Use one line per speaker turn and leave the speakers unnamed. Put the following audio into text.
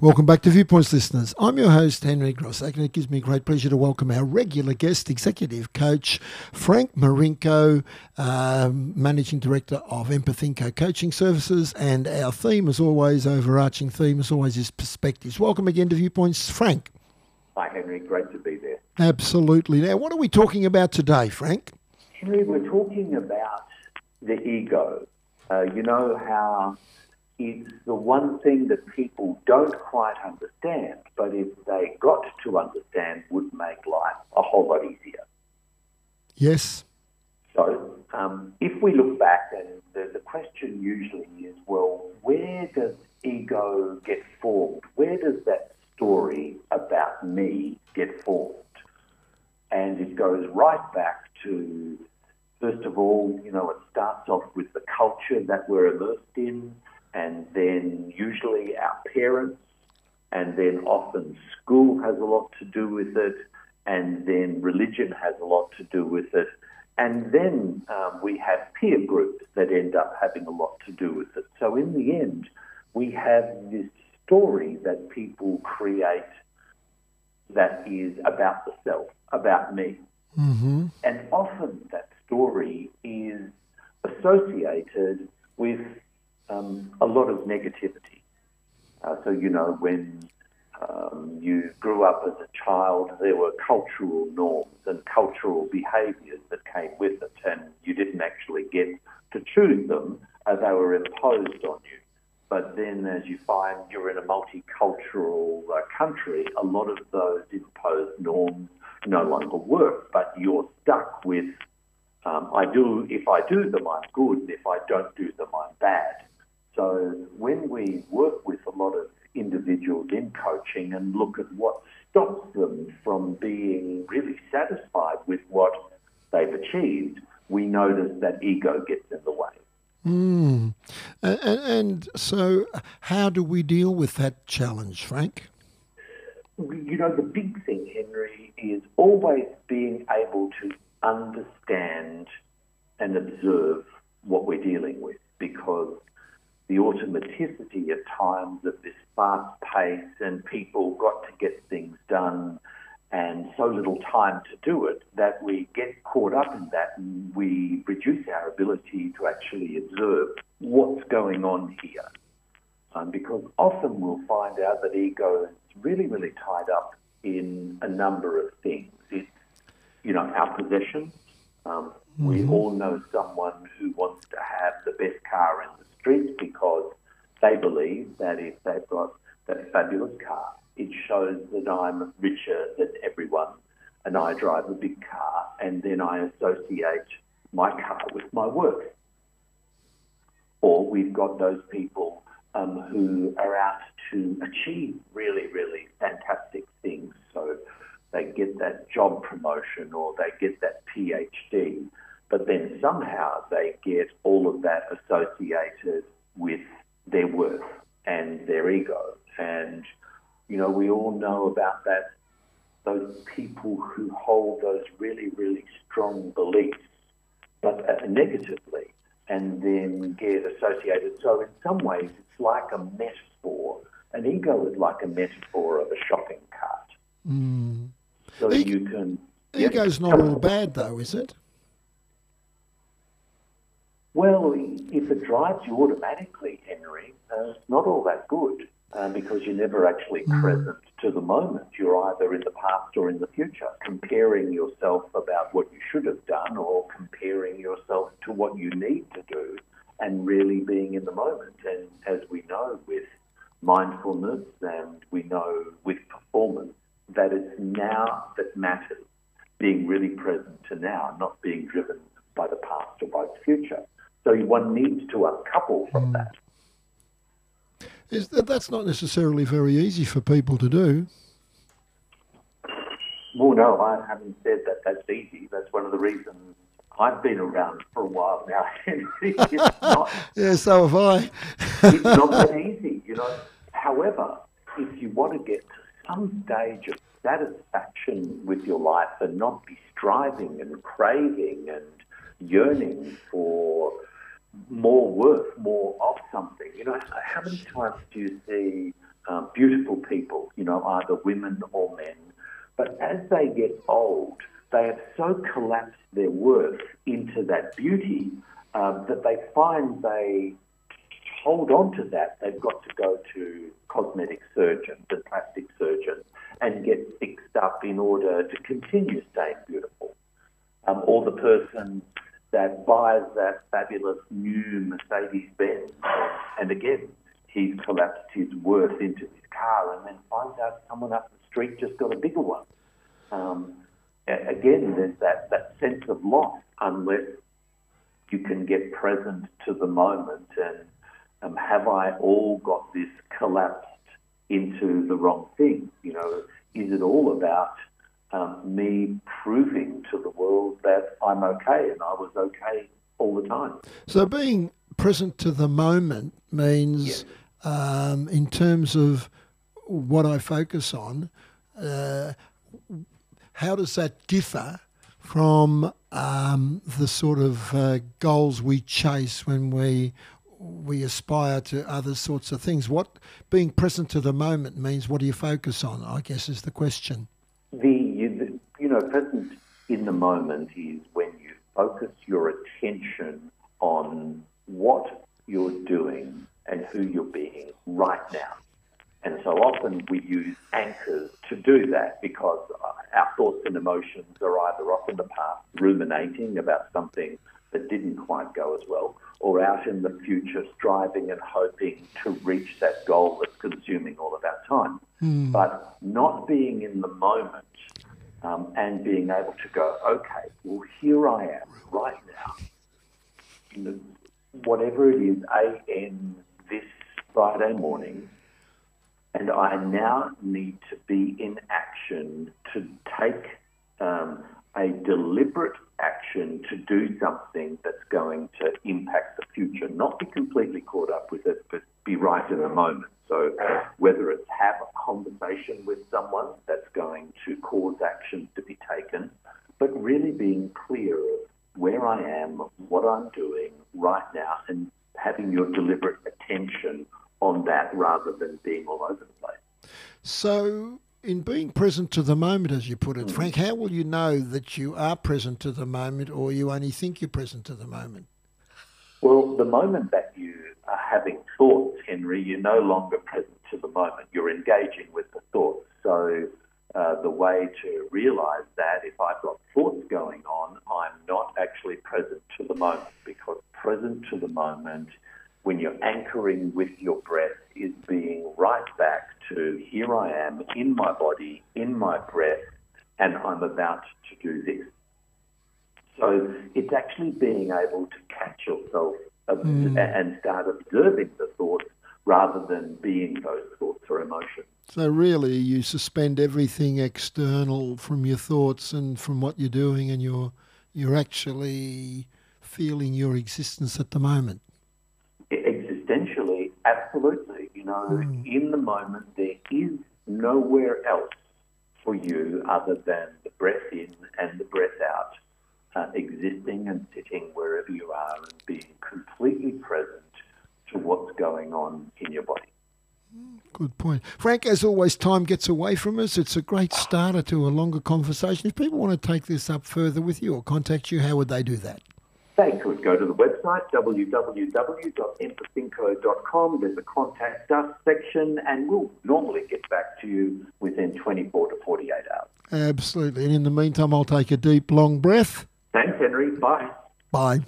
Welcome back to Viewpoints, listeners. I'm your host, Henry Grossack, and it gives me great pleasure to welcome our regular guest, executive coach Frank Marinko, um, Managing Director of Empathinko Coaching Services. And our theme, as always, overarching theme, as always, is perspectives. Welcome again to Viewpoints, Frank.
Hi, Henry. Great to be there.
Absolutely. Now, what are we talking about today, Frank?
Henry, we're talking about the ego. Uh, you know how it's the one thing that people don't quite understand, but if they got to understand, would make life a whole lot easier.
Yes.
So, um, if we look back, and the, the question usually is, well, where does ego get formed? Where does that story about me get formed? And it goes right back to, first of all, you know, it starts off with the culture that we're immersed in and then usually our parents, and then often school has a lot to do with it, and then religion has a lot to do with it. And then um, we have peer groups that end up having a lot to do with it. So in the end, we have this story that people create that is about the self, about me.
Mm-hmm.
And often that story is associated with um, a lot of negativity. Uh, so, you know, when um, you grew up as a child, there were cultural norms and cultural behaviours that came with it, and you didn't actually get to choose them, uh, they were imposed on you. But then, as you find you're in a multicultural uh, country, a lot of those imposed norms no longer work, but you're stuck with um, I do, if I do them, I'm good, and if I don't do them, I'm bad. So when we work with a lot of individuals in coaching and look at what stops them from being really satisfied with what they've achieved, we notice that ego gets in the way.
Mm. And, and so, how do we deal with that challenge, Frank?
You know, the big thing, Henry, is always being able to understand and observe what we're dealing with because the automaticity at times of this fast pace and people got to get things done and so little time to do it that we get caught up in that and we reduce our ability to actually observe what's going on here. Um, because often we'll find out that ego is really, really tied up in a number of things. It's, you know, our possessions. Um, mm-hmm. We all know someone who wants to have the best car in the streets because they believe that if they've got that fabulous car, it shows that I'm richer than everyone and I drive a big car and then I associate my car with my work. Or we've got those people um, who are out to achieve really, really fantastic things. So they get that job promotion or they get that PhD but then somehow they get all of that associated with their worth and their ego. And, you know, we all know about that, those people who hold those really, really strong beliefs, but negatively, and then get associated. So in some ways, it's like a metaphor. An ego is like a metaphor of a shopping cart.
Mm.
So e- you can.
Ego's yeah, not all bad, though, is it?
Well, if it drives you automatically, Henry, uh, it's not all that good um, because you're never actually mm. present to the moment. You're either in the past or in the future, comparing yourself about what you should have done or comparing yourself to what you need to do and really being in the moment. And as we know with mindfulness and we know with performance, that it's now that matters, being really present to now, not being driven by the past or by the future. So one needs to uncouple from mm. that.
Is that, that's not necessarily very easy for people to do.
Well, no, I haven't said that that's easy. That's one of the reasons I've been around for a while now. it's not,
yeah, so have I.
it's not that easy, you know. However, if you want to get to some stage of satisfaction with your life and not be striving and craving and yearning for more worth, more of something. You know, how many times do you see um, beautiful people, you know, either women or men. But as they get old, they have so collapsed their worth into that beauty um, that they find they hold on to that. They've got to go to cosmetic surgeons and plastic surgeons and get fixed up in order to continue staying beautiful. Um, or the person that buys that fabulous new Mercedes Benz and again he's collapsed his worth into his car and then finds out someone up the street just got a bigger one. Um, again, there's that, that sense of loss unless you can get present to the moment and um, have I all got this collapsed into the wrong thing? You know, is it all about um, me proving to the world that I'm okay and I was okay all the time?
So being present to the moment means, um, in terms of what I focus on, uh, how does that differ from um, the sort of uh, goals we chase when we we aspire to other sorts of things? What being present to the moment means? What do you focus on? I guess is the question.
The you, know present in the moment is when you focus your attention on what you're doing and who you're being right now. And so often we use anchors to do that because our thoughts and emotions are either off in the past, ruminating about something that didn't quite go as well, or out in the future, striving and hoping to reach that goal that's consuming all of our time. Mm. But not being in the moment um, and being able to go, okay, well, here I am right now. Whatever it is, AM this Friday morning, and I now need to be in action to take um, a deliberate action to do something that's going to impact the future, not be completely caught up with it, but be right in the moment. So, whether it's have a conversation with someone that's going to cause actions to be taken, but really being clear of where I am, what I'm doing right now, and having your deliberate attention on that rather than being all over the place.
So, in being present to the moment, as you put it. Frank, how will you know that you are present to the moment or you only think you're present to the moment?
Well, the moment that you are having thoughts, Henry, you're no longer present to the moment. You're engaging with the thoughts. So, uh, the way to realize that if I've got thoughts going on, I'm not actually present to the moment because present to the moment when you're anchoring with your breath is being right back to here I am in my body, in my breath, and I'm about to do this. So it's actually being able to catch yourself mm. and start observing the thoughts rather than being those thoughts or emotions.
So really, you suspend everything external from your thoughts and from what you're doing, and you're you're actually feeling your existence at the moment.
Existentially, absolutely. You know, mm. in the moment, there is nowhere else for you other than the breath in and the breath out, uh, existing and sitting wherever you are and being completely present to what's going on in your body.
Good point. Frank, as always, time gets away from us. It's a great starter to a longer conversation. If people want to take this up further with you or contact you, how would they do that?
Go to the website www.empathinko.com. There's a contact us section, and we'll normally get back to you within 24 to 48 hours.
Absolutely. And in the meantime, I'll take a deep, long breath.
Thanks, Henry. Bye.
Bye.